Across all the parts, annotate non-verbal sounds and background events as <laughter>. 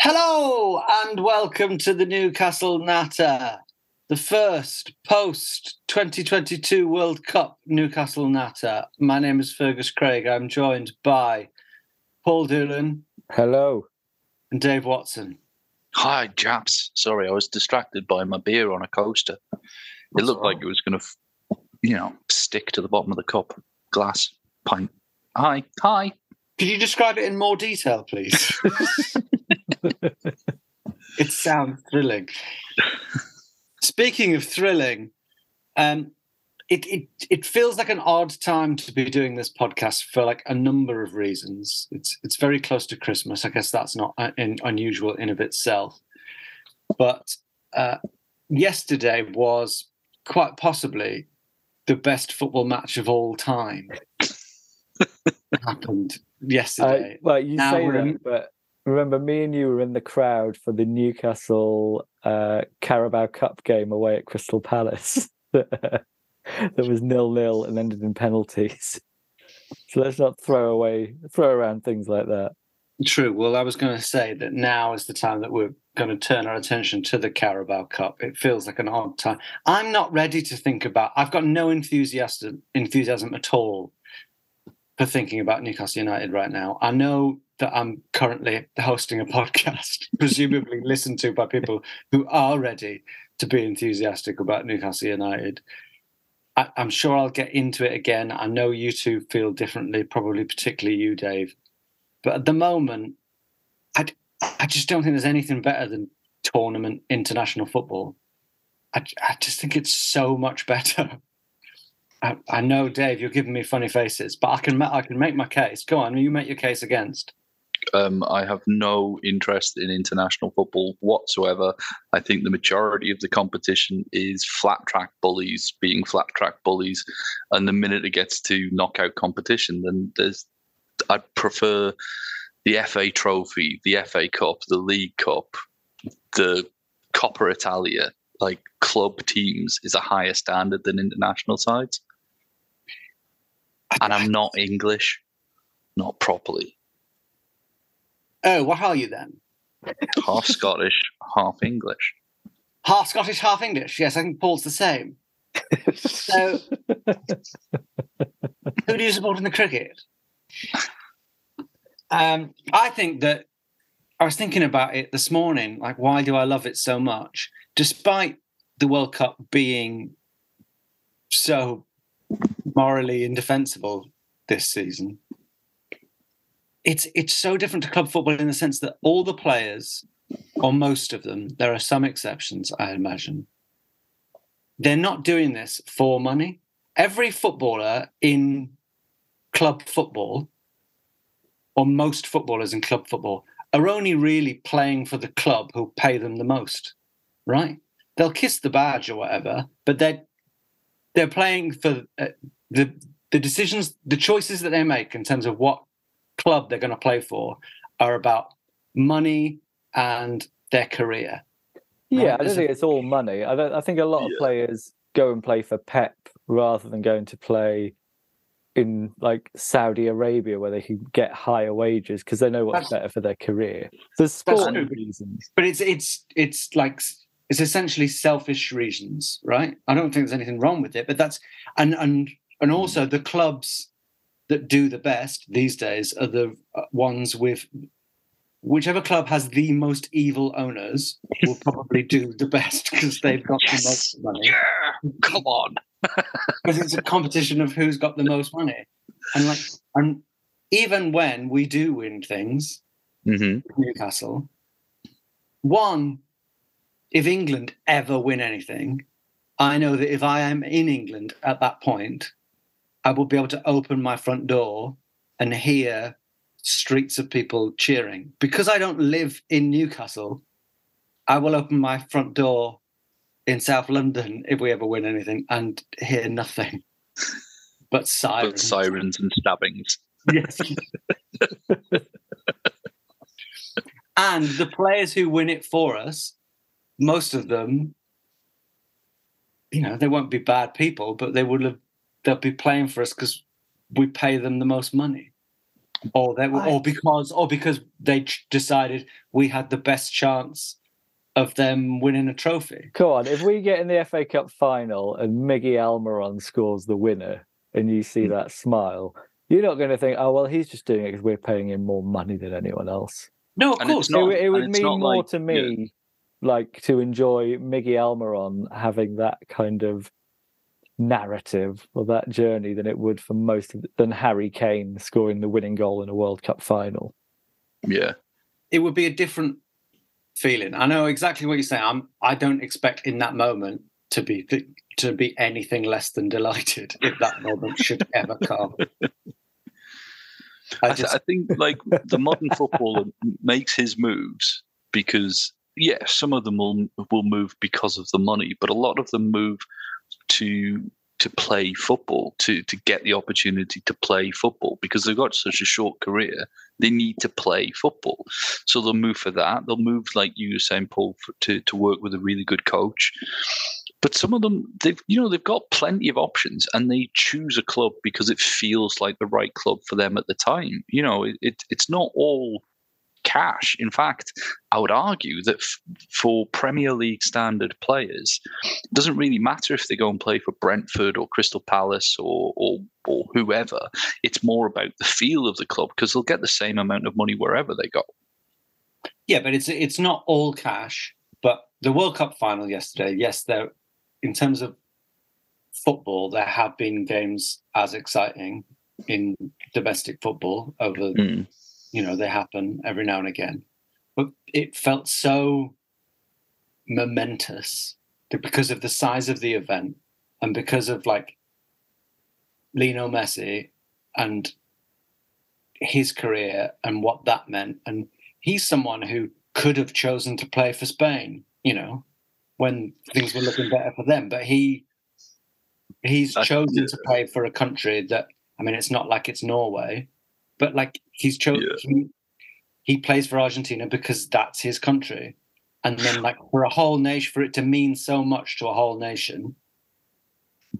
Hello and welcome to the Newcastle Natter, the first post 2022 World Cup Newcastle Natter. My name is Fergus Craig. I'm joined by Paul Doolan. Hello. And Dave Watson. Hi, Japs. Sorry, I was distracted by my beer on a coaster. It looked like it was going to, you know, stick to the bottom of the cup, glass, pint. Hi, hi. Could you describe it in more detail, please? <laughs> <laughs> it sounds thrilling. Speaking of thrilling, um, it, it it feels like an odd time to be doing this podcast for like a number of reasons. It's it's very close to Christmas. I guess that's not un- unusual in of itself. But uh, yesterday was quite possibly the best football match of all time. <laughs> happened yesterday. Uh, well, you Now say that, in- but remember, me and you were in the crowd for the Newcastle uh, Carabao Cup game away at Crystal Palace. <laughs> that was nil nil and ended in penalties. So let's not throw away, throw around things like that. True. Well, I was going to say that now is the time that we're going to turn our attention to the Carabao Cup. It feels like an odd time. I'm not ready to think about. I've got no enthusiasm enthusiasm at all for thinking about Newcastle United right now. I know that I'm currently hosting a podcast, <laughs> presumably listened to by people who are ready to be enthusiastic about Newcastle United. I, I'm sure I'll get into it again. I know you two feel differently, probably particularly you, Dave. But at the moment, I, I just don't think there's anything better than tournament international football. I, I just think it's so much better. <laughs> I, I know, Dave, you're giving me funny faces, but I can I can make my case. Go on, you make your case against. Um, I have no interest in international football whatsoever. I think the majority of the competition is flat track bullies being flat track bullies, and the minute it gets to knockout competition, then there's I prefer the FA Trophy, the FA Cup, the League Cup, the Coppa Italia. Like club teams is a higher standard than international sides, and I'm not English, not properly. Oh, what are you then? half Scottish, half English. Half Scottish, half English. Yes, I think Paul's the same. So, <laughs> who do you support in the cricket? Um, I think that I was thinking about it this morning. Like, why do I love it so much? Despite the World Cup being so morally indefensible this season, it's it's so different to club football in the sense that all the players, or most of them, there are some exceptions, I imagine. They're not doing this for money. Every footballer in club football, or most footballers in club football, are only really playing for the club who pay them the most, right? They'll kiss the badge or whatever, but they're they're playing for uh, the the decisions, the choices that they make in terms of what club they're going to play for are about money and their career. Yeah, Right, I don't there's a- think it's all money. I don't. I think a lot of Yeah. players go and play for Pep rather than going to play in like Saudi Arabia where they can get higher wages because they know what's That's- better for their career. There's sport reasons. But it's it's it's like it's essentially selfish reasons, right? I don't think there's anything wrong with it, but that's and and and also the clubs that do the best these days are the uh, ones with whichever club has the most evil owners will <laughs> probably do the best because they've got Yes. the most money. Yeah, come on. <laughs> Because it's a competition of who's got the most money. And like and even when we do win things, hmm Newcastle, one, if England ever win anything, I know that if I am in England at that point, I will be able to open my front door and hear streets of people cheering. Because I don't live in Newcastle, I will open my front door in South London if we ever win anything and hear nothing <laughs> but sirens. But sirens and stabbings. Yes. <laughs> and the players who win it for us, most of them, you know, they won't be bad people, but they would have they'll be playing for us because we pay them the most money. Or they I- or because or because they ch- decided we had the best chance of them winning a trophy. Come on, if we get in the FA Cup final and Miggy Almiron scores the winner and you see hmm. that smile, you're not going to think, oh, well, he's just doing it because we're paying him more money than anyone else. No, of And course. It not- would- it, would mean more like- to me, like to enjoy Miggy Almiron having that kind of narrative or that journey than it would for most of than Harry Kane scoring the winning goal in a World Cup final. Yeah. it would be a different feeling. I know exactly what you're saying. I'm. I don't expect in that moment to be to be anything less than delighted if that <laughs> moment should ever come. I I, just I think like the modern footballer makes his moves because yeah, some of them will will move because of the money, but a lot of them move to to play football, to to get the opportunity to play football because they've got such a short career. They need to play football, so they'll move for that. They'll move like you were saying, Paul, for, to to work with a really good coach. But some of them, they've you know they've got plenty of options, and they choose a club because it feels like the right club for them at the time. You know, it, it it's not all cash. In fact, I would argue that f- for Premier League standard players, it doesn't really matter if they go and play for Brentford or Crystal Palace or or, or whoever. It's more about the feel of the club because they'll get the same amount of money wherever they go. yeah, but it's it's not all cash. But the World Cup final yesterday, yes, there in terms of football, there have been games as exciting in domestic football over hmm. You know they happen every now and again. But it felt so momentous because of the size of the event and because of like Lionel Messi and his career and what that meant. And he's someone who could have chosen to play for Spain you know when things were looking better for them. But he he's chosen to play for a country that I mean it's not like it's Norway but like he's chosen Yeah. he, he plays for Argentina because that's his country. And then <sighs> like for a whole nation for it to mean so much to a whole nation,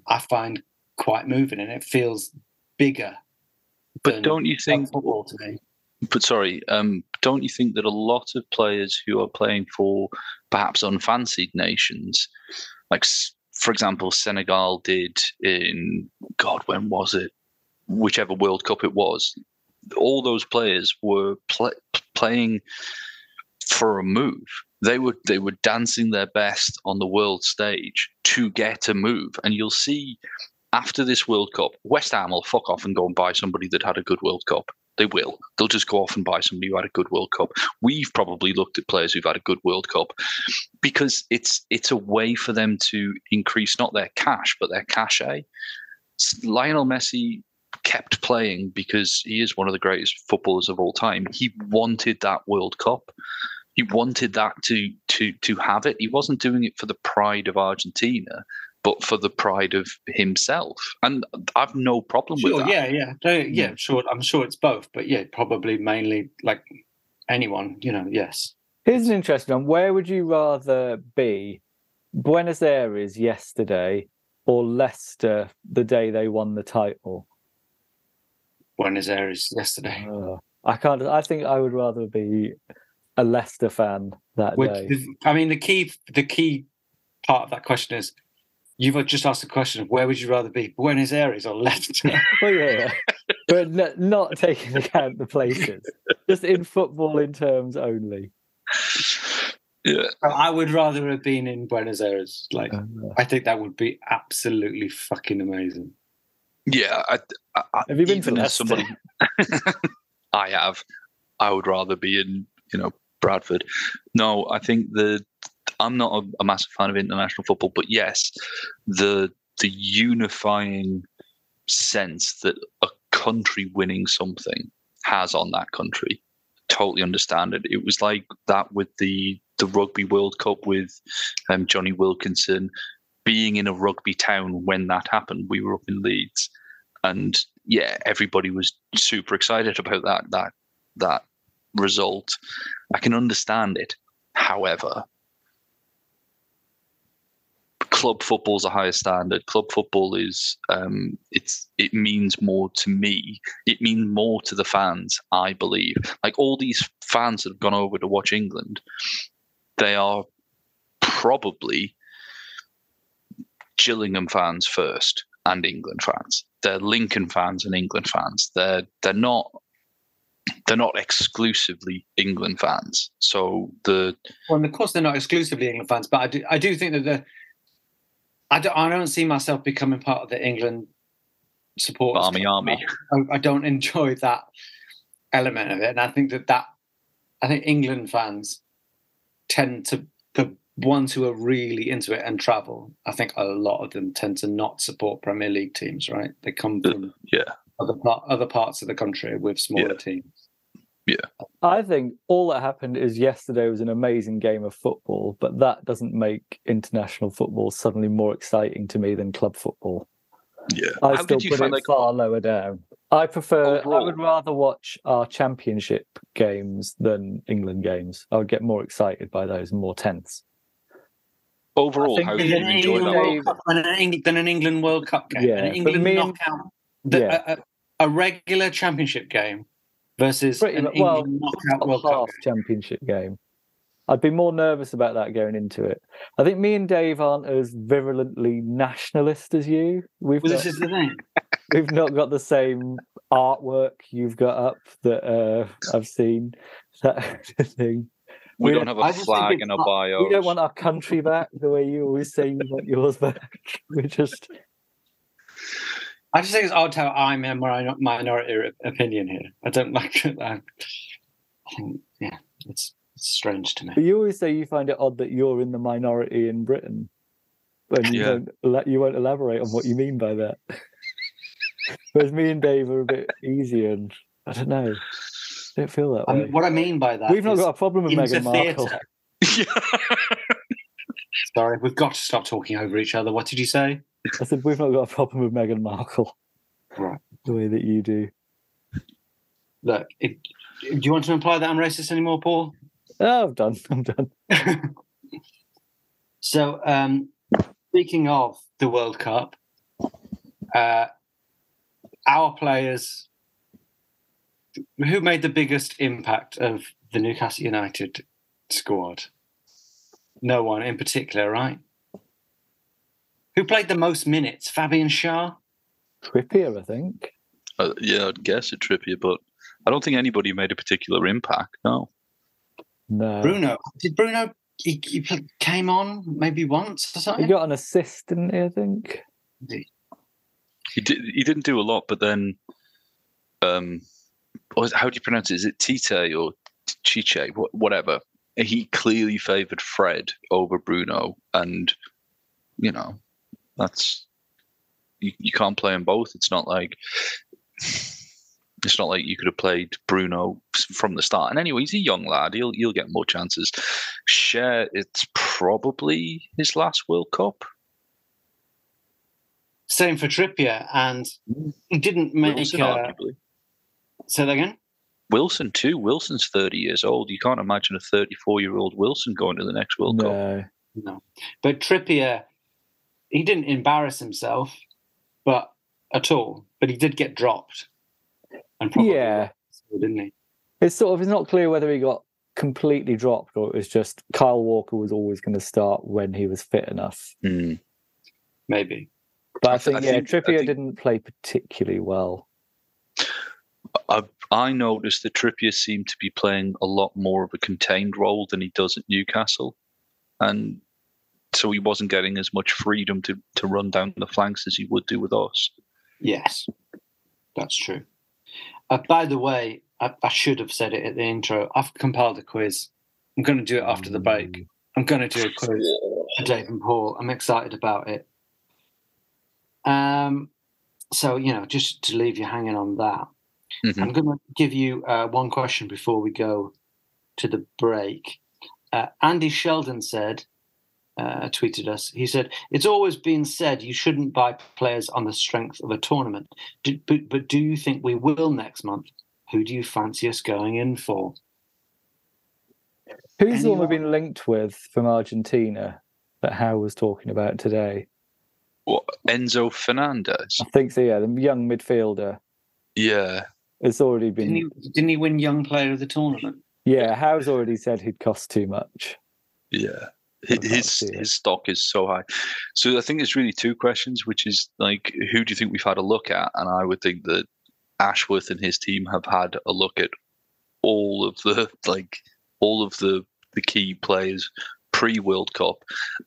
I find quite moving and it feels bigger. But than don't you think? football to me? But sorry, um, don't you think that a lot of players who are playing for perhaps unfancied nations, like for example, Senegal did in God, when was it? Whichever World Cup it was, all those players were pl- playing for a move. They were they were dancing their best on the world stage to get a move, and you'll see after this World Cup, West Ham will fuck off and go and buy somebody that had a good World Cup. They will. They'll just go off and buy somebody who had a good World Cup. We've probably looked at players who've had a good World Cup because it's it's a way for them to increase not their cash but their cachet. Lionel Messi kept playing because he is one of the greatest footballers of all time. He wanted that World Cup. He wanted that to to to have it. He wasn't doing it for the pride of Argentina, but for the pride of himself. And I've no problem Sure, with that. yeah, yeah. No, yeah, sure. I'm sure it's both, but yeah, probably mainly like anyone, you know, yes. Here's an interesting one. Where would you rather be? Buenos Aires yesterday or Leicester the day they won the title? Buenos Aires yesterday. Uh, I can't. I think I would rather be a Leicester fan that Which, day. I mean, the key the key part of that question is you've just asked the question of where would you rather be, Buenos Aires or Leicester? <laughs> Well, yeah, yeah. but n- not taking account the places. Just in football in terms only. Yeah, I would rather have been in Buenos Aires. Like, Uh, I think that would be absolutely fucking amazing. Yeah. I, I, Have you been as Leicester? <laughs> I have. I would rather be in, you know, Bradford. No, I think the I'm not a, a massive fan of international football, but yes, the the unifying sense that a country winning something has on that country. Totally understand it. It was like that with the the Rugby World Cup with um, Jonny Wilkinson being in a rugby town when that happened. We were up in Leeds, and yeah, everybody was super excited about that that that result. I can understand it. However, club football is a higher standard. Club football is um, it's it means more to me. It means more to the fans, I believe. Like all these fans that have gone over to watch England, they are probably Gillingham fans first and England fans. They're Lincoln fans and England fans. They're they're not they're not exclusively England fans. So the Well, of course they're not exclusively England fans, but I do I do think that the I don't I don't see myself becoming part of the England support Army Army. I, I don't enjoy that element of it, and I think that that I think England fans tend to the ones who are really into it and travel. I think a lot of them tend to not support Premier League teams. Right? They come from yeah. other part, other parts of the country with smaller Yeah. teams. Yeah. I think all that happened is yesterday was an amazing game of football, but that doesn't make international football suddenly more exciting to me than club football. Yeah. I How still did you put it like far lower down. I prefer. I would rather watch our championship games than England games. I would get more excited by those and more tense. Overall? How did Than you an, enjoy England that? World Cup, than, an England, than an England World Cup game, Yeah, an England knockout, the, Yeah. a, a, regular championship game versus Pretty an well, England knockout a World Cup. half championship game. I'd be more nervous about that going into it. I think me and Dave aren't as virulently nationalist as you. We've Well, got, this is the thing. <laughs> we've not got the same artwork you've got up that uh, I've seen. <laughs> That thing. We We don't don't- have a flag in our bio. We don't want our country back the way you always say you want yours back. <laughs> We just I just think it's odd how I'm a minor- minority opinion here. I don't like it. I think, yeah, it's, it's strange to me. But you always say you find it odd that you're in the minority in Britain, and you Yeah. don't you won't elaborate on what you mean by that. <laughs> Whereas me and Dave are a bit easier, and I don't know, I don't feel that I way. mean, what I mean by that We've not got a problem with Meghan Markle. <laughs> Sorry, we've got to stop talking over each other. What did you say? I said we've not got a problem with Meghan Markle. Right. The way that you do. Look, if, do you want to imply that I'm racist anymore, Paul? Oh, I'm done. <laughs> I'm done. <laughs> so, um, speaking of the World Cup, uh, our players, who made the biggest impact of the Newcastle United squad? No one in particular, right? Who played the most minutes? Fabian Schär? Trippier, I think. Uh, yeah, I'd guess it Trippier, but I don't think anybody made a particular impact. No. No. Bruno? Did Bruno? He, he came on maybe once or something. He got an assist, didn't he? I think. He did. He didn't do a lot, but then, um, is- how do you pronounce it? Is it Tite or Chiche? Whatever. He clearly favoured Fred over Bruno, and you know, that's you, you can't play them both. It's not like it's not like you could have played Bruno from the start. And anyway, he's a young lad. He'll he'll get more chances. Schär it's probably his last World Cup. Same for Trippier, and he didn't make. Wilson, Uh, arguably. Say that again. Wilson too. Wilson's thirty years old. You can't imagine a thirty-four-year-old Wilson going to the next World Cup. No. No, but Trippier, he didn't embarrass himself, but at all. But he did get dropped, and probably Yeah. so, didn't he? It's sort of it's not clear whether he got completely dropped or it was just Kyle Walker was always going to start when he was fit enough. Hmm. Maybe. But I, I th- think I yeah, think- I Trippier think- didn't play particularly well. I, I noticed that Trippier seemed to be playing a lot more of a contained role than he does at Newcastle, and so he wasn't getting as much freedom to to run down the flanks as he would do with us. Yes, that's true. Uh, by the way, I, I, should have said it at the intro. I've compiled a quiz. I'm going to do it after the break. I'm going to do a quiz for Dave and Paul. I'm excited about it. Um, so you know, just to leave you hanging on that, mm-hmm. I'm going to give you uh, one question before we go to the break. Uh, Andy Sheldon said, uh, tweeted us. He said, "It's always been said you shouldn't buy players on the strength of a tournament, do, but, but do you think we will next month? Who do you fancy us going in for?" Who's Anyone? the one we've been linked with from Argentina that Howe was talking about today? What Enzo Fernandez? I think so. Yeah, the young midfielder. Yeah, it's already been. Didn't he, didn't he win Young Player of the Tournament? Yeah, Howe's already said he'd cost too much. Yeah, his his stock is so high. So I think it's really two questions, which is like, who do you think we've had a look at? And I would think that Ashworth and his team have had a look at all of the <laughs> like all of the the key players pre World Cup,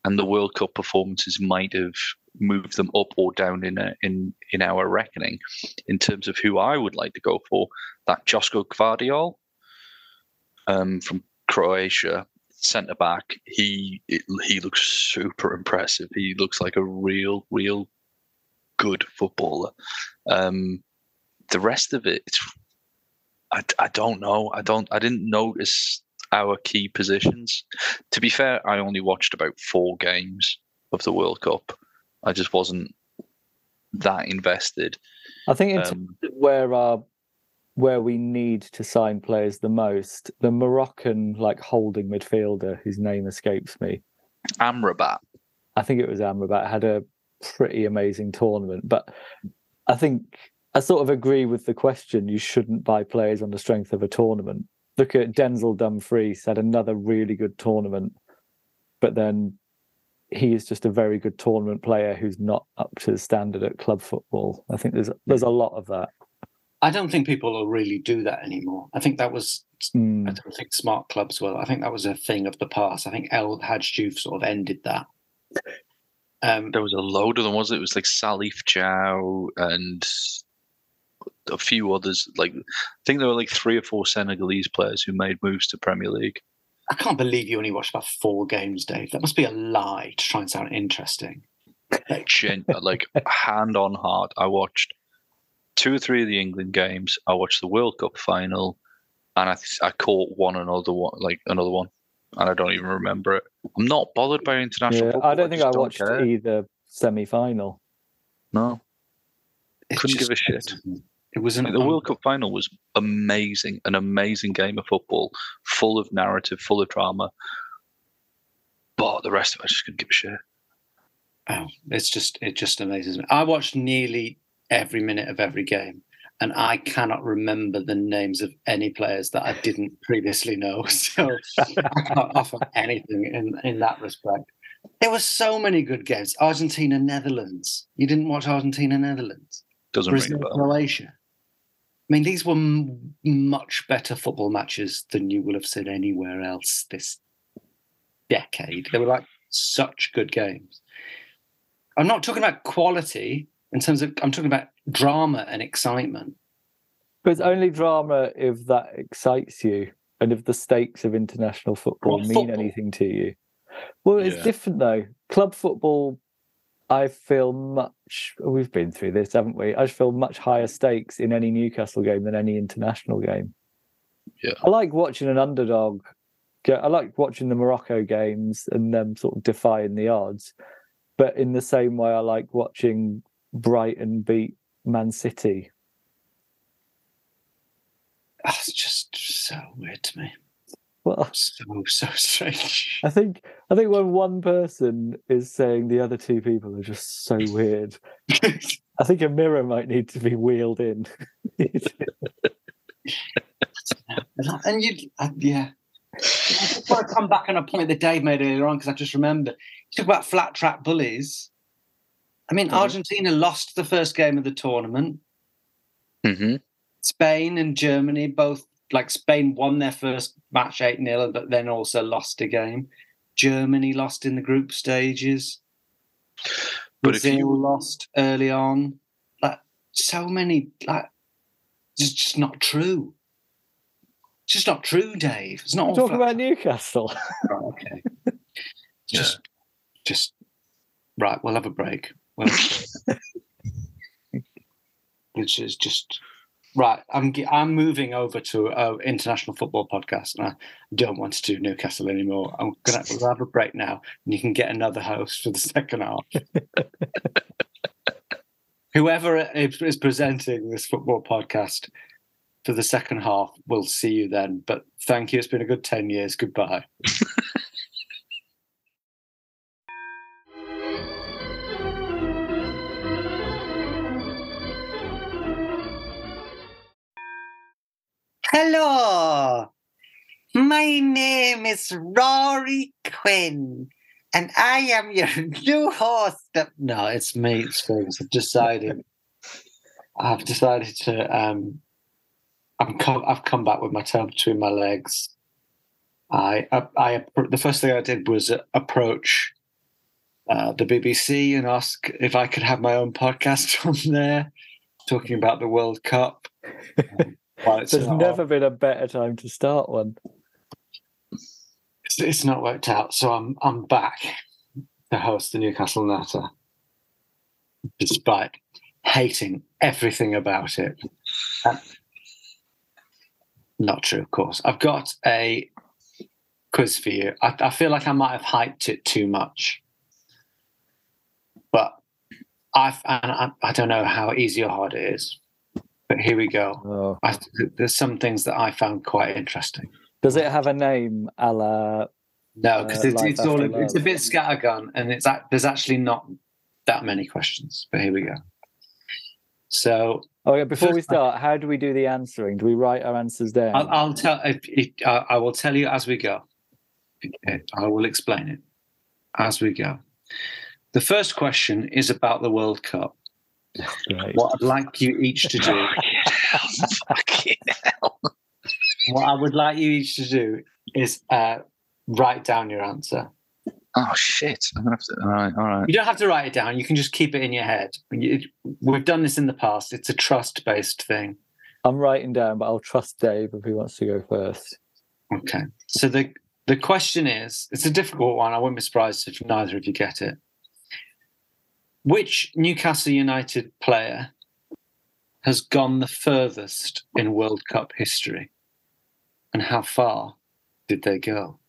and the World Cup performances might have moved them up or down in a, in in our reckoning. In terms of who I would like to go for, that Josko Gvardiol um, from Croatia, centre back. He he looks super impressive. He looks like a real real good footballer. Um, the rest of it, I, I don't know. I don't. I didn't notice our key positions. To be fair, I only watched about four games of the World Cup. I just wasn't that invested. I think um, where our where we need to sign players the most, the Moroccan like holding midfielder whose name escapes me. Amrabat. I think it was Amrabat had a pretty amazing tournament, but I think I sort of agree with the question. You shouldn't buy players on the strength of a tournament look at Denzel Dumfries had another really good tournament, but then he is just a very good tournament player who's not up to the standard at club football. I think there's there's a lot of that. I don't think people will really do that anymore. I think that was mm. I don't think smart clubs will. I think that was a thing of the past. I think El Hadj Diouf sort of ended that. Um, there was a load of them, was it? It was like Salif Diao and a few others. Like I think there were like three or four Senegalese players who made moves to Premier League. I can't believe you only watched about four games, Dave. That must be a lie to try and sound interesting. <laughs> Gen- like hand on heart, I watched two or three of the England games. I watched the World Cup final, and I I caught one another one, like another one, and I don't even remember it. I'm not bothered by international. Yeah, football. I don't think I, I watched either semi final. No, couldn't give a shit. It was an, the World Cup final was amazing, an amazing game of football, full of narrative, full of drama. But the rest of it, I just couldn't give a shit. Oh, it's just it just amazes me. I watched nearly every minute of every game, and I cannot remember the names of any players that I didn't previously know. <laughs> So I can't offer anything in in that respect. There were so many good games. Argentina, Netherlands. You didn't watch Argentina, Netherlands. Doesn't Brazil, ring a bell. Croatia. I mean, these were m- much better football matches than you will have seen anywhere else this decade. They were like such good games. I'm not talking about quality in terms of, I'm talking about drama and excitement. But it's only drama if that excites you and if the stakes of international football mean football. anything to you. Well, it's yeah. different though. Club football I feel much. We've been through this, haven't we? I feel much higher stakes in any Newcastle game than any international game. Yeah, I like watching an underdog. I like watching the Morocco games and them sort of defying the odds. But in the same way, I like watching Brighton beat Man City. That's ah, just so weird to me. Well, <laughs> so so strange. I think I think when one person is saying the other two people are just so weird, I think a mirror might need to be wheeled in. <laughs> and you, uh, yeah. I just want to come back on a point that Dave made earlier on because I just remember. You talk about flat track bullies. I mean, mm-hmm. Argentina lost the first game of the tournament. Mm-hmm. Spain and Germany both like Spain won their first match 8 0, but then also lost a game. Germany lost in the group stages. But if Brazil you- lost early on. Like so many like it's just not true. It's just not true, Dave. It's not all Talk flat- about Newcastle. Right, okay. <laughs> Just just right, we'll have a break. We'll have a break. <laughs> Which is just right. I'm I'm moving over to an international football podcast, and I don't want to do Newcastle anymore. I'm gonna we'll have a break now, and you can get another host for the <laughs> second half. Whoever is presenting this football podcast for the second half, we'll see you then. But thank you. It's been a good ten years. Goodbye. <laughs> Hello, my name is Rory Quinn, and I am your <laughs> new host. No, it's me. It's. I've decided. <laughs> I've decided to. Um, I'm come, I've come back with my tail between my legs. I, I, I the first thing I did was approach uh, the BBC and ask if I could have my own podcast <laughs> on there, talking about the World Cup. There's never on. been a better time to start one. It's, it's not worked out, so I'm I'm back to host the Newcastle Natter, despite hating everything about it. Uh, not true, of course. I've got a quiz for you. I, I feel like I might have hyped it too much, but I've and I, I don't know how easy or hard it is. But here we go. Oh. I, there's some things that I found quite interesting. Does it have a name a la No, because Uh, it's, it's all After it's a bit scattergun, and it's there's actually not that many questions. But here we go. So Oh yeah, before we start, how do we do the answering? Do we write our answers down? I'll, I'll tell. If, if, uh, I will tell you as we go. Okay, I will explain it as we go. The first question is about the World Cup. Great. What I'd like you each to do. <laughs> Fucking hell. what I would like you each to do is uh, write down your answer. Oh shit! I'm gonna have to. All right, all right. You don't have to write it down. You can just keep it in your head. You- We've done this in the past. It's a trust-based thing. I'm writing down, but I'll trust Dave if he wants to go first. Okay. So the the question is, it's a difficult one. I wouldn't be surprised if neither of you get it. Which Newcastle United player has gone the furthest in World Cup history? And how far did they go?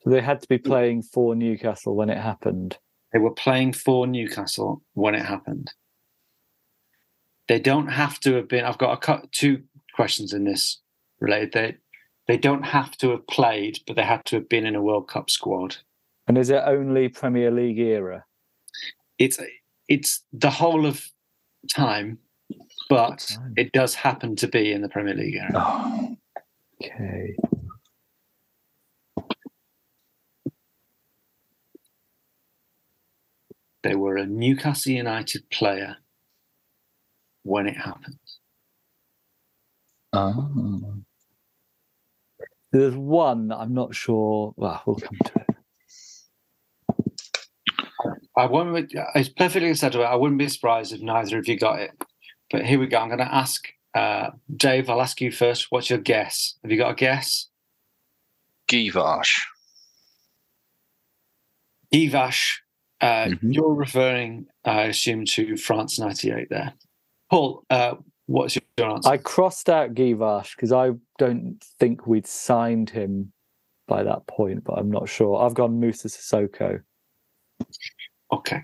So they had to be playing for Newcastle when it happened. They were playing for Newcastle when it happened. They don't have to have been. I've got a two questions in this related. They they don't have to have played, but they had to have been in a World Cup squad. And is it only Premier League era? It's it's the whole of time, but Time. it does happen to be in the Premier League era. Oh, Okay. They were a Newcastle United player when it happened. oh. There's one that I'm not sure. Well, we'll come to it. I wouldn't. Be, it's perfectly acceptable. I wouldn't be surprised if neither of you got it. But here we go. I'm going to ask uh, Dave. I'll ask you first. What's your guess? Have you got a guess? Guivarc'h. Guivarc'h. Uh, Mhm. You're referring, I assume, to France '98. There, Paul. Uh, what's your answer? I crossed out Guivarc'h because I don't think we'd signed him by that point, but I'm not sure. I've gone Musa Sissoko. Okay.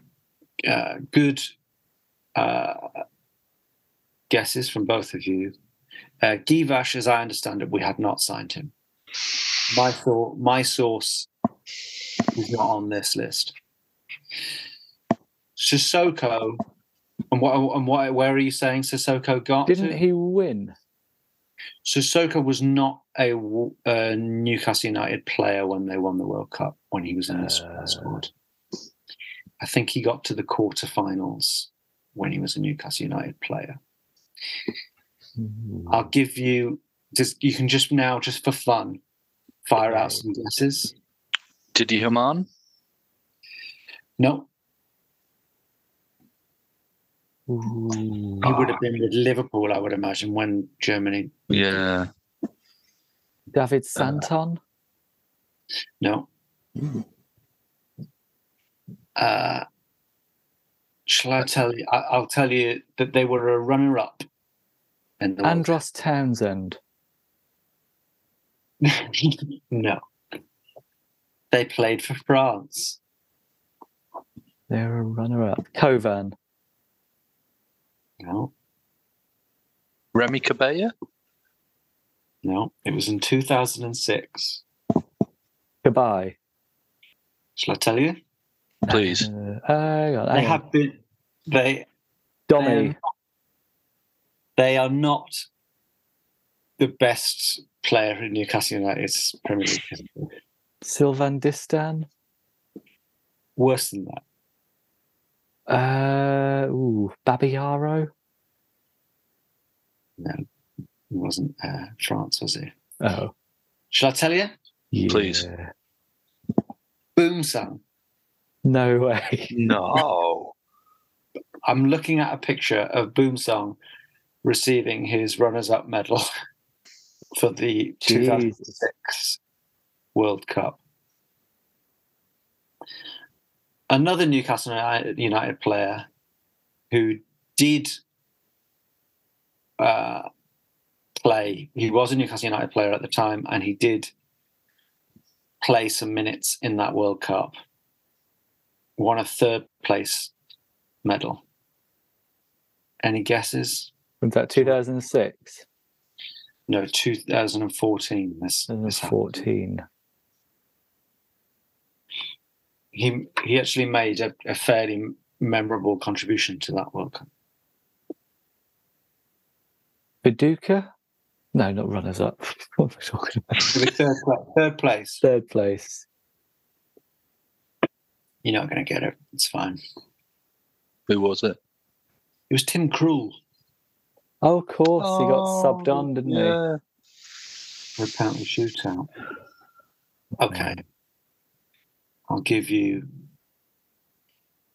Uh, good uh, guesses from both of you. Uh, Guivarc'h, as I understand it, we had not signed him. My thought, my source is not on this list. Sissoko, and what and what? Where are you saying Sissoko got? Didn't to? he win? Sissoko was not a Newcastle United player when they won the World Cup when he was in the Uh. squad. I think he got to the quarterfinals when he was a Newcastle United player. Mm-hmm. I'll give you just you can just now just for fun fire out some guesses. Didi Hamann? No, Ooh. he would have been with Liverpool, I would imagine, when Germany. Yeah. David uh, Santon. No. Uh, shall I tell you? I, I'll tell you that they were a runner-up. In the World Andros Townsend. <laughs> No. They played for France. They're a runner-up. Kovan. No, Remy Cabella? no. It was in 2006. Goodbye. Shall I tell you? Please. Uh, hang on, They hang on. have been. They Dommy. Um, they are not the best player in Newcastle United's Premier League. Sylvain Distin. Worse than that. Uh, ooh, Babiaro. No, it wasn't uh, France, was it? Oh, Shall I tell you? Please. Boumsong. No way. <laughs> No. I'm looking at a picture of Boumsong receiving his runners-up medal <laughs> for the Jesus. 2006 World Cup. Another Newcastle United, United player who did uh, play, he was a Newcastle United player at the time, and he did play some minutes in that World Cup. Won a third place medal. Any guesses? Was that 2006? No, 2014. This, this 2014. He he actually made a, a fairly memorable contribution to that World Cup. Viduka? No, not runners up. <laughs> what am I talking about? Third, pla- third place. Third place. You're not going to get it. It's fine. Who was it? It was Tim Krul. Oh, of course. he got subbed Oh, on, didn't yeah. for apparently shootout. Okay. I'll give you.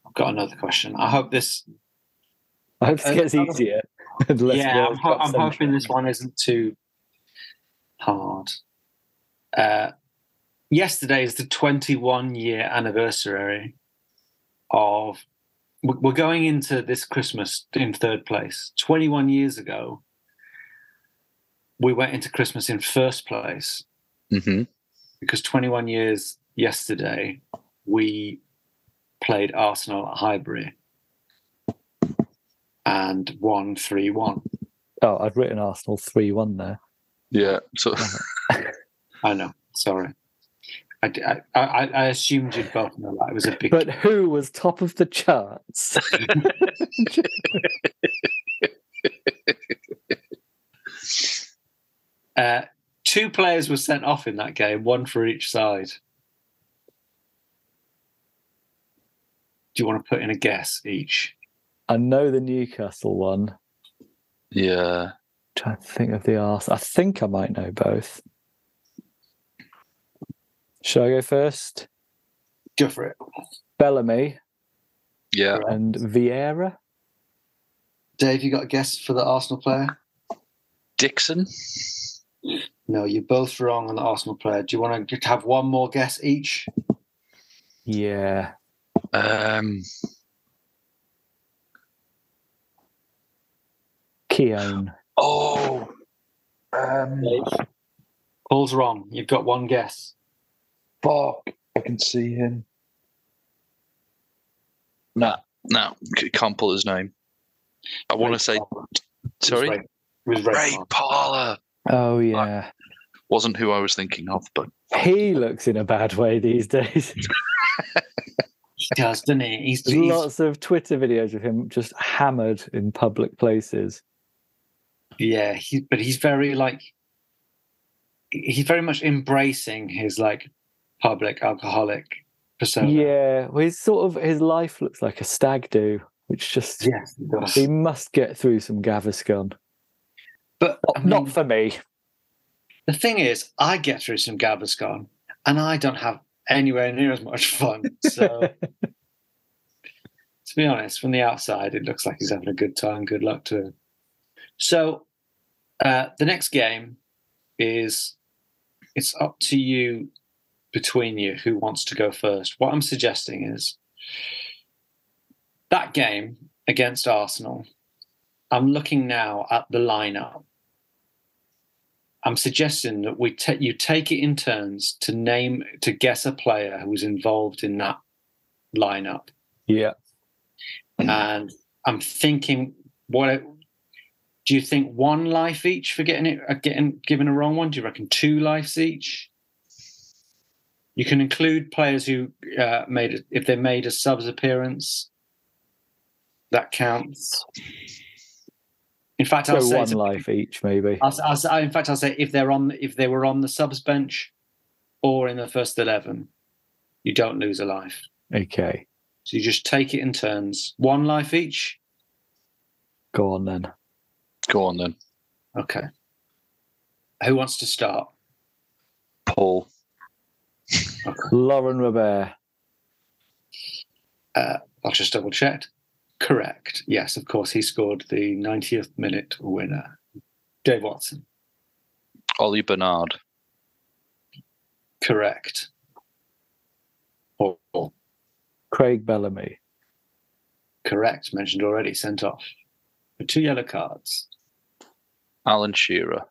I've got another question. I hope this. I hope this Uh, gets uh, easier. <laughs> less yeah, I'm, ho- I'm hoping this one isn't too hard. Uh, yesterday is the 21 year anniversary of. we- We're going into this Christmas in third place. 21 years ago, we went into Christmas in first place hmm because 21 years yesterday we played Arsenal at Highbury and won 3 1. Oh, I'd written Arsenal 3 1 there. Yeah. So <laughs> I know, sorry. I, I, I, I assumed you'd both know that. It was a big. But who was top of the charts? <laughs> Uh, two players were sent off in that game, one for each side. Do you want to put in a guess each? I know the Newcastle one. yeah. trying to think of the Arsenal. I think I might know both. Shall I go first? Go for it. Bellamy Yeah. and Vieira. Dave, you got a guess for the Arsenal player? Dixon. No, you're both wrong on the Arsenal player. Do you want to have one more guess each? Yeah. Um, Keown. oh. Um, Paul's wrong. You've got one guess. Fuck. I can see him. Nah. No. c- Can't pull his name. I want to say. Sorry? It was Ray. Ray Parlour. Oh, yeah. Wasn't who I was thinking of, but He looks in a bad way these days. <laughs> He does, doesn't he? He's, There's he's lots of Twitter videos of him just hammered in public places. yeah, he, but he's very like he's very much embracing his like public alcoholic persona. Yeah, well, his sort of his life looks like a stag do. which just Yes, he must get through some Gaviscon. but I Not for me. the thing is, I get through some Gaviscon, and I don't have anywhere near as much fun. So, <laughs> to be honest, from the outside, it looks like he's having a good time. Good luck to him. So, uh, the next game is it's up to you between you who wants to go first. What I'm suggesting is that game against Arsenal. I'm looking now at the lineup. I'm suggesting that we ta- you take it in turns to name to guess a player who was involved in that lineup, Yeah. and I'm thinking, what do you think? One life each for getting it, uh, getting given a wrong one? Do you reckon two lives each? You can include players who uh, made it if they made a subs appearance. That counts. In fact, I'll say one it's a- life each, maybe. I'll, I'll, in fact, I'll say if they're on, if they were on the subs bench or in the first eleven, you don't lose a life. Okay. So you just take it in turns, one life each. Go on then. Go on then, Okay. Who wants to start? Paul. Laurent Robert. Uh, I'll just double check. Correct. Yes, of course, he scored the 90th minute winner. Dave Watson. Ollie Bernard. Correct. Paul. Craig Bellamy. Correct. Mentioned already. Sent off. For two yellow cards. Alan Shearer.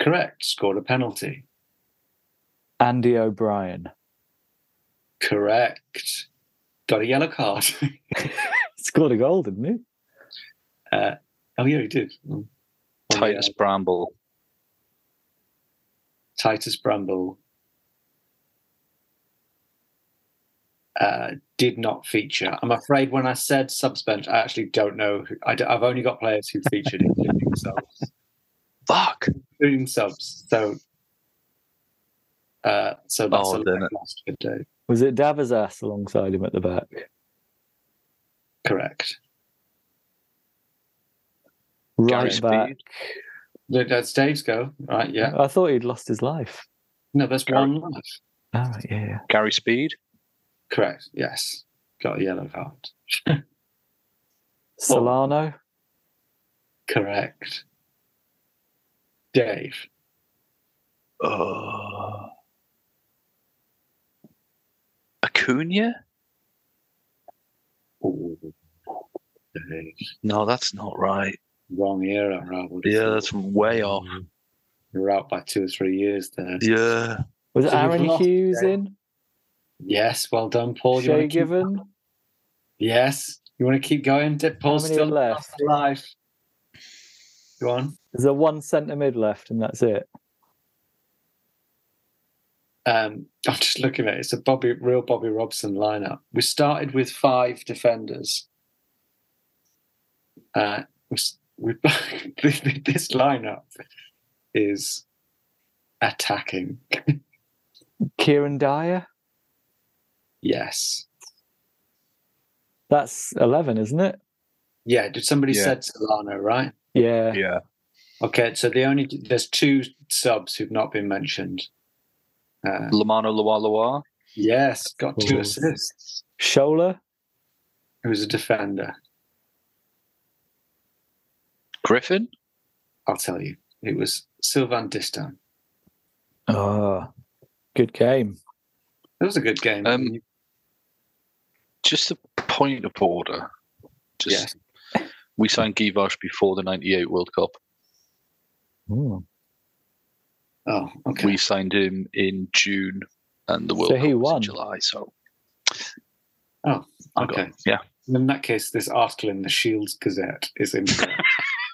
Correct. Scored a penalty. Andy O'Brien. Correct. Got a yellow card. <laughs> Scored a goal, didn't he? uh, oh, yeah, he did. Mm. Titus uh, Bramble. Titus Bramble uh, did not feature. I'm afraid when I said subs bench, I actually don't know. Who, I, have only got players who featured, including <laughs> subs. Fuck. Including subs. So, uh, so that's Oh, a then it- lost for Dave. Was it Dabizas alongside him at the back? Correct. Gary Right back. Speed. Th- That's Dave's go. Right. Yeah. I thought he'd lost his life. No, there's Gary- one life. Oh, yeah, yeah. Gary Speed. Correct. Yes. Got a yellow card. <laughs> Solano. Correct. Dave. Uh, Acuna? Ooh. No, that's not right. Wrong era, I Yeah, that's way off. You're out by two or three years there. Yeah. Was it So Aaron Hughes Dave. in? Yes, well done, Paul. You Shay wanna keep- Given? Yes. You want to keep going? Dip Paul's still left? alive. Go on. There's a one centre mid left, and that's it. Um, <laughs> I'm just looking at it. It's a Bobby, real Bobby Robson lineup. We started with five defenders. Uh, we, <laughs> this lineup is attacking. Kieran Dyer? Yes. That's 11, isn't it? Yeah. Did somebody Yeah. said Solano, right? Yeah. Yeah. Okay. So the only there's two subs who've not been mentioned. Uh, Lomana LuaLua. yes, got two Cool. assists. Shola? Who was a defender? Griffin. I'll tell you. It was Sylvain Distin. Oh, good game. It was a good game. Um, Just a point of order. Just we signed Guivarc'h before the '98 World Cup. Hmm. Oh, okay. We signed him in June, and the World So Cup he was won. in July. So Oh, okay. yeah. In that case, this article in the Shields Gazette is incorrect.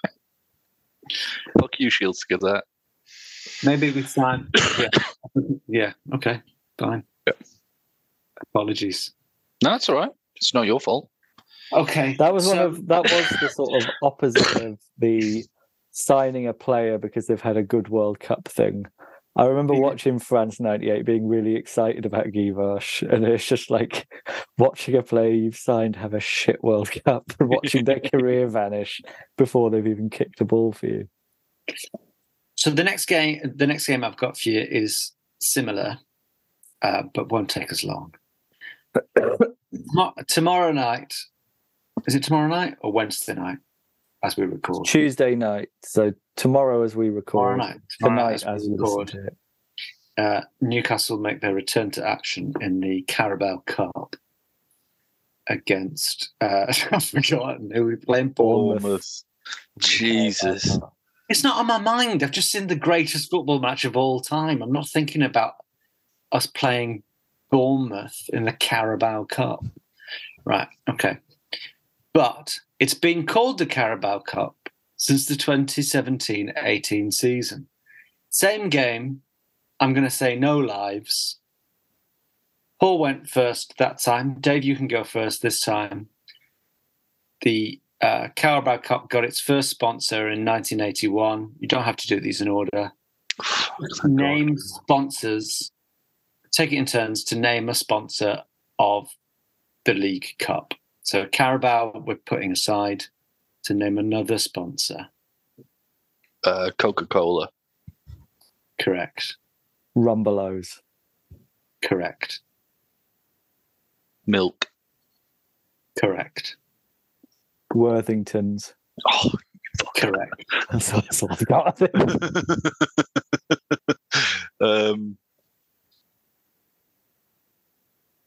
<laughs> Fuck you, Shields Gazette. Maybe we sign. <coughs> Yeah. yeah. Okay. Fine. Yeah. Apologies. No, that's all right. It's not your fault. Okay. That was one of that was the sort of opposite of the signing a player because they've had a good World Cup thing. I remember watching France '98, being really excited about Guivarc'h, <laughs> and it's just like watching a player you've signed have a shit World <laughs> Cup and watching their career <laughs> vanish before they've even kicked a ball for you. So the next game, the next game I've got for you is similar, uh, but won't take as long. <coughs> Tomorrow night, is it tomorrow night or Wednesday night? As we record, Tuesday night, so tomorrow as we record, tomorrow night, tomorrow tonight as as we we record. to uh, Newcastle make their return to action in the Carabao Cup against uh, <laughs> I've forgotten who we playing Bournemouth. Bournemouth. Jesus. It's not on my mind. I've just seen the greatest football match of all time. I'm not thinking about us playing Bournemouth in the Carabao Cup. Right. Okay. But it's been called the Carabao Cup since the 2017 18 season. Same game. I'm going to say no lives. Paul went first that time. Dave, you can go first this time. The uh, Carabao Cup got its first sponsor in 1981. You don't have to do these in order. <sighs> Name sponsors. Take it in turns to name a sponsor of the League Cup. So Carabao, we're putting aside to name another sponsor. Uh, Coca Cola. Correct. Rumbelows. Correct. Milk. Correct. Worthingtons. Oh, Correct. <laughs> That's, that's all I've got. I think. um,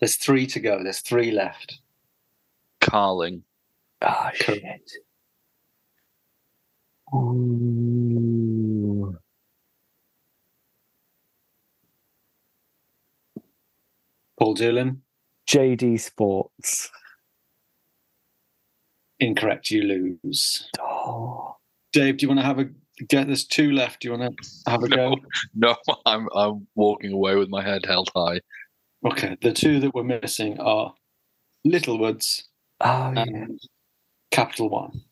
There's three to go. There's three left. Carling. Ah, shit. Ooh. Paul Doolan. JD Sports. Incorrect. You lose. Oh. Dave, do you want to have a get? There's two left. Do you want to have a go? <laughs> No, I'm I'm walking away with my head held high. Okay. The two that we're missing are Littlewoods Oh, yeah. and Capital One.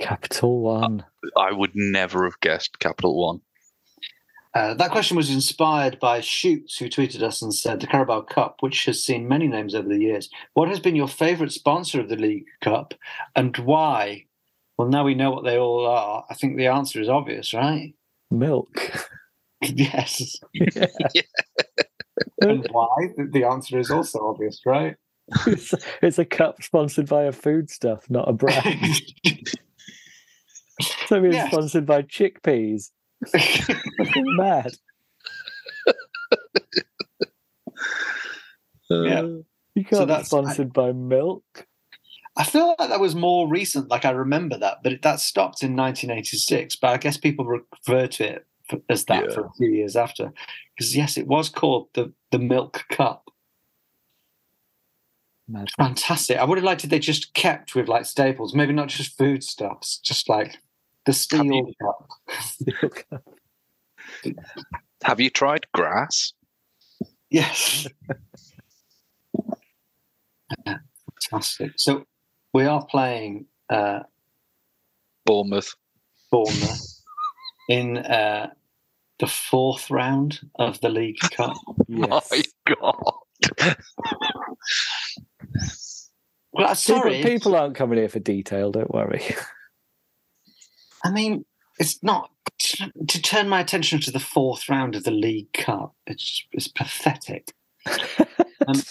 Capital One. I would never have guessed Capital One. Uh, that question was inspired by Shoots, who tweeted us and said, The Carabao Cup, which has seen many names over the years, what has been your favourite sponsor of the League Cup and why? Well, now we know what they all are. I think the answer is obvious, right? Milk. <laughs> yes. <laughs> And why? The- The answer is also obvious, right? It's, it's a cup sponsored by a foodstuff, not a brand. <laughs> so it's Yes. sponsored by chickpeas. Fucking <laughs> mad. Yeah. Uh, You can't be that's- sponsored by milk. I feel like that was more recent. Like I remember that, but it, that stopped in 1986. But I guess people refer to it as that Yeah. for a few years after, because yes, it was called the the Milk Cup. Mad. Fantastic. I would have liked if They just kept with like staples, maybe not just foodstuffs, just like the steel you- cup. <laughs> have you tried grass? Yes. Fantastic. So we are playing uh, Bournemouth. Bournemouth in uh, the fourth round of the League Cup. <laughs> Yes. My God. <laughs> Well, I'm People, sorry. people aren't coming here for detail, don't worry. I mean, it's not to turn my attention to the fourth round of the League Cup. It's it's pathetic. <laughs> Um,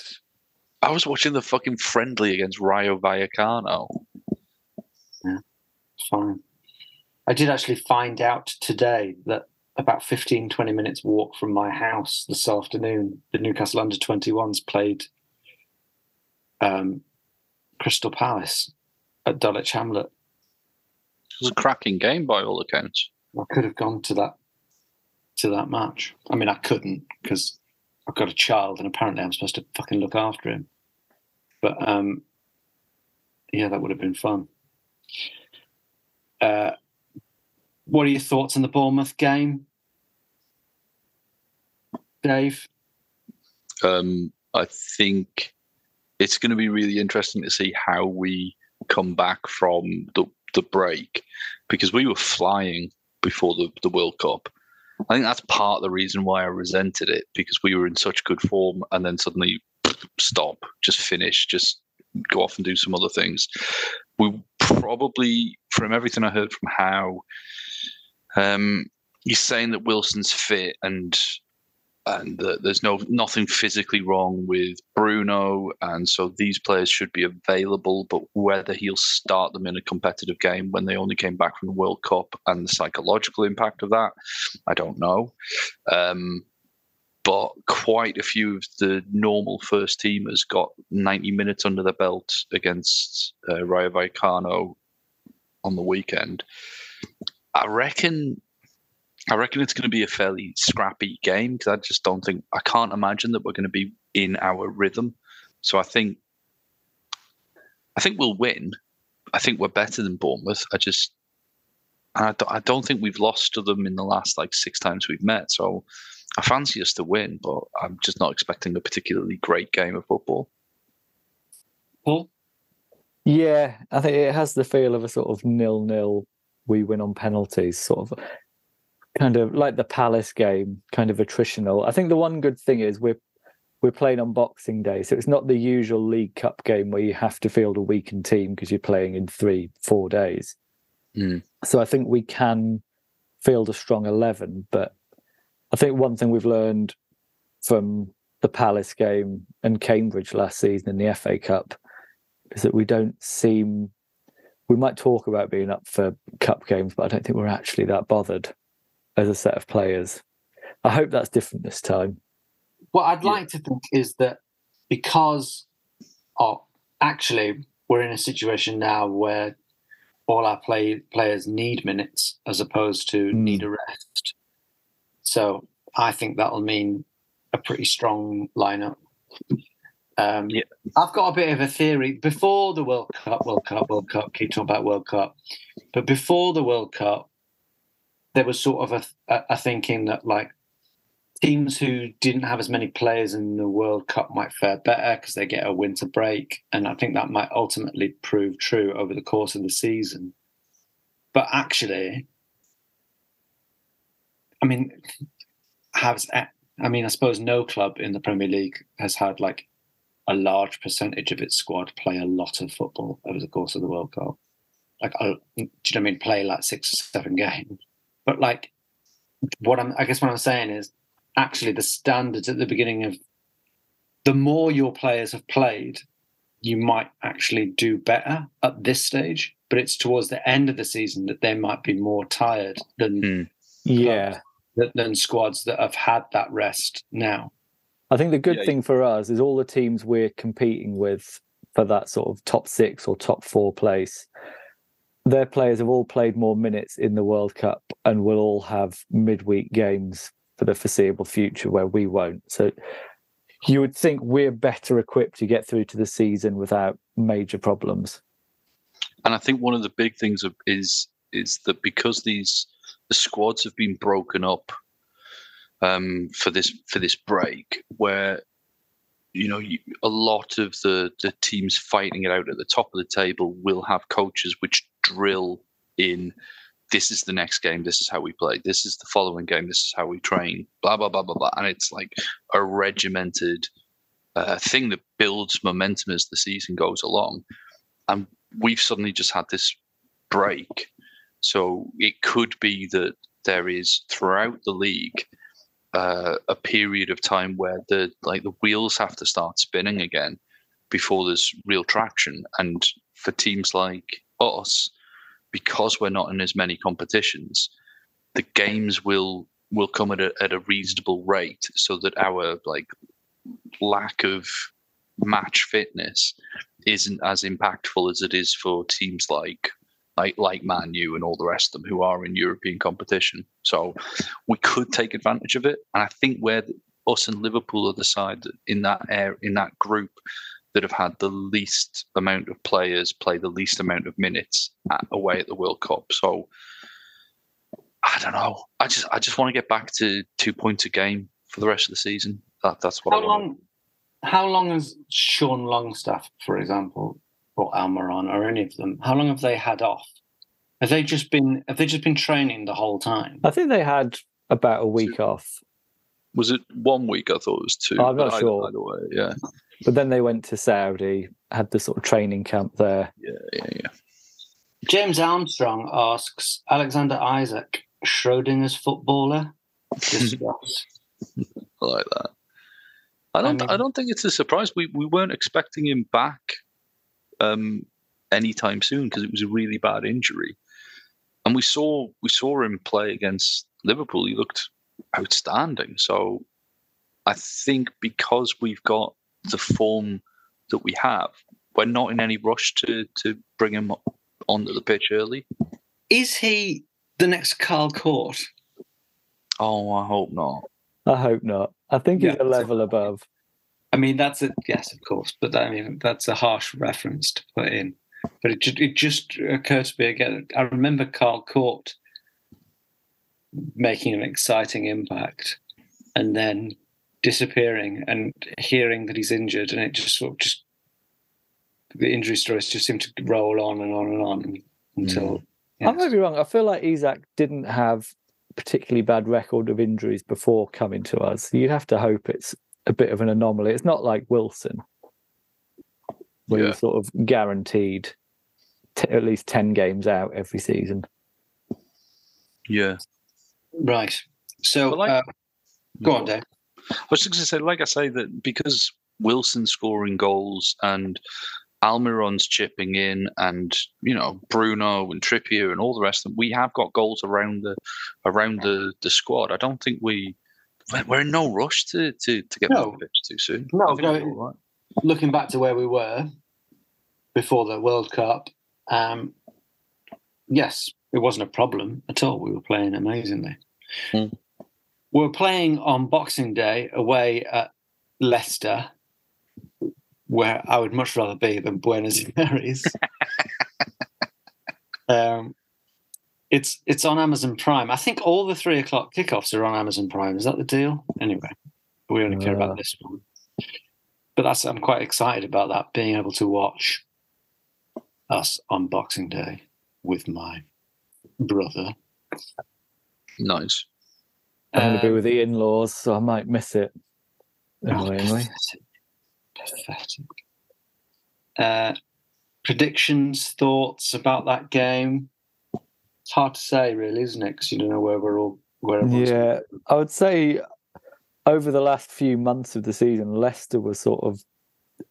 I was watching the fucking friendly against Rayo Vallecano. Yeah, fine. I did actually find out today that about 15, 20 minutes walk from my house this afternoon, the Newcastle under 21s played um, Crystal Palace at Dulwich Hamlet. It was a cracking game by all accounts. I could have gone to that to that match. I mean, I couldn't because I've got a child, and apparently I'm supposed to fucking look after him. But um, yeah, that would have been fun. Uh, what are your thoughts on the Bournemouth game, Dave? Um, I think it's going to be really interesting to see how we come back from the, the break because we were flying before the, the World Cup. I think that's part of the reason why I resented it because we were in such good form and then suddenly stop, just finish, just go off and do some other things. We probably, from everything I heard from Howe, um, he's saying that Wilson's fit and and there's no nothing physically wrong with Bruno, and so these players should be available. But whether he'll start them in a competitive game when they only came back from the World Cup and the psychological impact of that, I don't know. Um, but quite a few of the normal first teamers got 90 minutes under their belt against uh, Rayo Vallecano on the weekend. I reckon I reckon it's going to be a fairly scrappy game because I just don't think I can't imagine that we're going to be in our rhythm. So I think I think we'll win. I think we're better than Bournemouth. I just I don't, I don't think we've lost to them in the last like six times we've met. So I fancy us to win, but I'm just not expecting a particularly great game of football. Paul? Yeah, I think it has the feel of a sort of nil-nil. We win on penalties, sort of kind of like the Palace game, kind of attritional. I think the one good thing is we're we're playing on Boxing Day, so it's not the usual League Cup game where you have to field a weakened team because you're playing in three, four days. Mm. So I think we can field a strong eleven, but I think one thing we've learned from the Palace game and Cambridge last season in the FA Cup is that we don't seem. We might talk about being up for cup games, but I don't think we're actually that bothered as a set of players. I hope that's different this time. What I'd like to think is that because oh, actually we're in a situation now where all our play players need minutes as opposed to Mm. need a rest. So I think that'll mean a pretty strong lineup. Um, Yeah. I've got a bit of a theory. Before the World Cup, World Cup, World Cup, keep talking about World Cup, but before the World Cup, there was sort of a, a, thinking that like teams who didn't have as many players in the World Cup might fare better because they get a winter break, and I think that might ultimately prove true over the course of the season. But actually, I mean, has I mean, I suppose no club in the Premier League has had like a large percentage of its squad play a lot of football over the course of the World Cup. Like, do you know what I mean? Play like six or seven <laughs> games. But like, what I'm, I guess what I'm saying is actually the standards at the beginning of the more your players have played, you might actually do better at this stage. But it's towards the end of the season that they might be more tired than Hmm. Yeah. than, than squads that have had that rest now. I think the good Yeah, thing for us is all the teams we're competing with for that sort of top six or top four place, their players have all played more minutes in the World Cup and will all have midweek games for the foreseeable future where we won't. So you would think we're better equipped to get through to the season without major problems. And I think one of the big things is is that because these the squads have been broken up um, for this for this break, where you know you, a lot of the the teams fighting it out at the top of the table will have coaches which drill in. This is the next game. This is how we play. This is the following game. This is how we train. Blah blah blah blah blah. And it's like a regimented uh, thing that builds momentum as the season goes along. And we've suddenly just had this break. So it could be that there is throughout the league uh, a period of time where the like the wheels have to start spinning again before there's real traction. And for teams like us, because we're not in as many competitions, the games will will come at a at a reasonable rate so that our like lack of match fitness isn't as impactful as it is for teams like like like Man U and all the rest of them who are in European competition. So we could take advantage of it, and I think where us and Liverpool are the side in that air in that group that have had the least amount of players play the least amount of minutes at, away at the World Cup. So I don't know. I just I just want to get back to two points a game for the rest of the season. That that's what How I want. long? How long has Sean Longstaff, for example, or Almiron, or any of them? How long have they had off? Have they just been? Have they just been training the whole time? I think they had about a week off. Was it one week? I thought it was two. I'm not but either- sure. Either way, yeah, But then they went to Saudi, had the sort of training camp there. yeah, yeah, yeah. James Armstrong asks Alexander Isak, Schrodinger's footballer. Discuss. <laughs> I like that. I don't. I, mean- don't think it's a surprise. We we weren't expecting him back um, anytime soon because it was a really bad injury, and we saw we saw him play against Liverpool. He looked outstanding. So I think because we've got the form that we have, we're not in any rush to to bring him onto the pitch early. Is he the next Carl Cort? Oh, I hope not. I hope not. I think he's Yeah, a level above. I mean, that's a yes, of course, but I mean, that's a harsh reference to put in. But it, ju- it just occurred to me again. I remember Carl Cort making an exciting impact and then disappearing and hearing that he's injured, and it just sort of just the injury stories just seem to roll on and on and on until. Mm. I might be wrong. I feel like Isak didn't have particularly bad record of injuries before coming to us. You'd have to hope it's a bit of an anomaly. It's not like Wilson, where Yeah. you're sort of guaranteed t- at least 10 games out every season. Yeah. Right. So, like- uh, go on, Dave. I was just going to say, like I say, that because Wilson's scoring goals and Almiron's chipping in, and you know Bruno and Trippier and all the rest of them, we have got goals around the around the, the squad. I don't think we we're- in no rush to to, to get No. pitch too soon. No, no, right. looking back to where we were before the World Cup, um, yes, it wasn't a problem at all. We were playing amazingly. We were playing on Boxing Day away at Leicester, where I would much rather be than Buenos <laughs> Aires. <laughs> um, it's it's on Amazon Prime. I think all the three o'clock kickoffs are on Amazon Prime. Is that the deal? Anyway, we only care Ah. about this one but that's I'm quite excited about that being able to watch us on Boxing Day with my brother. Nice. I'm going to be Um, with the in laws, so I might miss it. oh, Annoyingly. pathetic. Pathetic. Uh, predictions, thoughts about that game? It's hard to say, really, isn't it? Because you don't know where we're all. Where Yeah, I would say over the last few months of the season, Leicester was sort of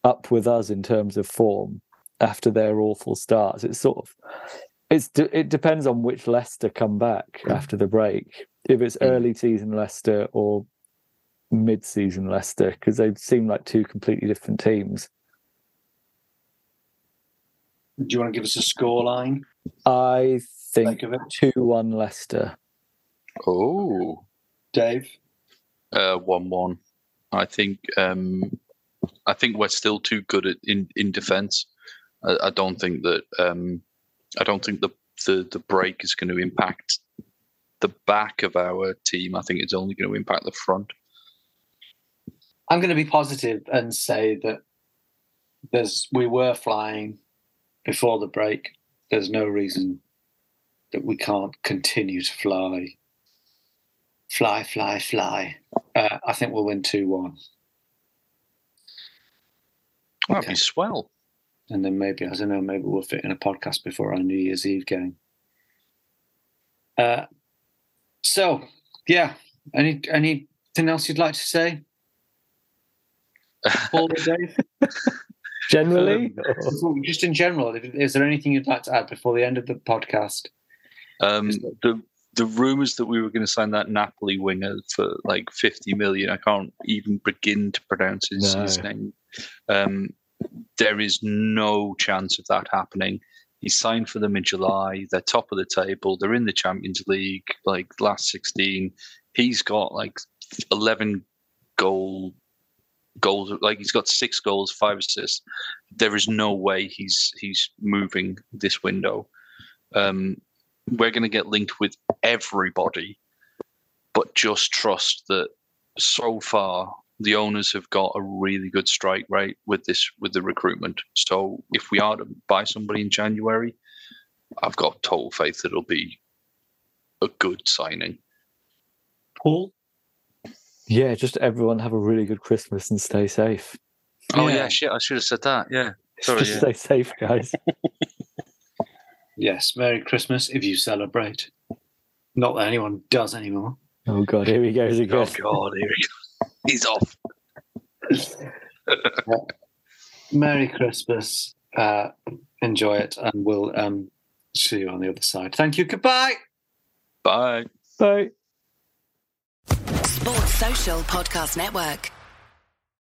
up with us in terms of form after their awful starts. It's sort of it's it depends on which Leicester come back after the break. If it's early season Leicester or mid season Leicester, because they seem like two completely different teams. Do you want to give us a score line? I think Think of it, two one Leicester. Oh, Dave. uh, one-one. I think. Um, I think we're still too good at in in defence. I, I don't think that. Um, I don't think the, the the break is going to impact the back of our team. I think it's only going to impact the front. I'm going to be positive and say that there's we were flying before the break. There's no reason that we can't continue to fly. Fly, fly, fly. Uh, I think we'll win 2 1. That'd Okay. be swell. And then maybe, I don't know, maybe we'll fit in a podcast before our New Year's Eve game. Uh, so, yeah. Any Anything else you'd like to say? <laughs> Paul or Dave? Generally, Um, Just in general, is there anything you'd like to add before the end of the podcast? Um, the the rumours that we were going to sign that Napoli winger for like fifty million. I can't even begin to pronounce his, his name. Um, there is no chance of that happening. He signed for them in July. They're top of the table. They're in the Champions League, like last sixteen. He's got like eleven goal goals. Like he's got six goals, five assists. There is no way he's he's moving this window. Um, we're going to get linked with everybody, but just trust that so far the owners have got a really good strike rate with this with the recruitment. So if we are to buy somebody in January, I've got total faith that it'll be a good signing. Paul? Yeah, just everyone have a really good Christmas and stay safe. Oh Yeah. yeah, shit! I should have said that. Yeah, sorry. just Yeah. stay safe, guys. <laughs> Yes, Merry Christmas if you celebrate. Not that anyone does anymore. oh god, here he goes Oh god, here we go. <laughs> He's off. <laughs> Merry Christmas. Uh, enjoy it, and we'll um, see you on the other side. Thank you. Goodbye. Bye. Bye. Sports Social Podcast Network.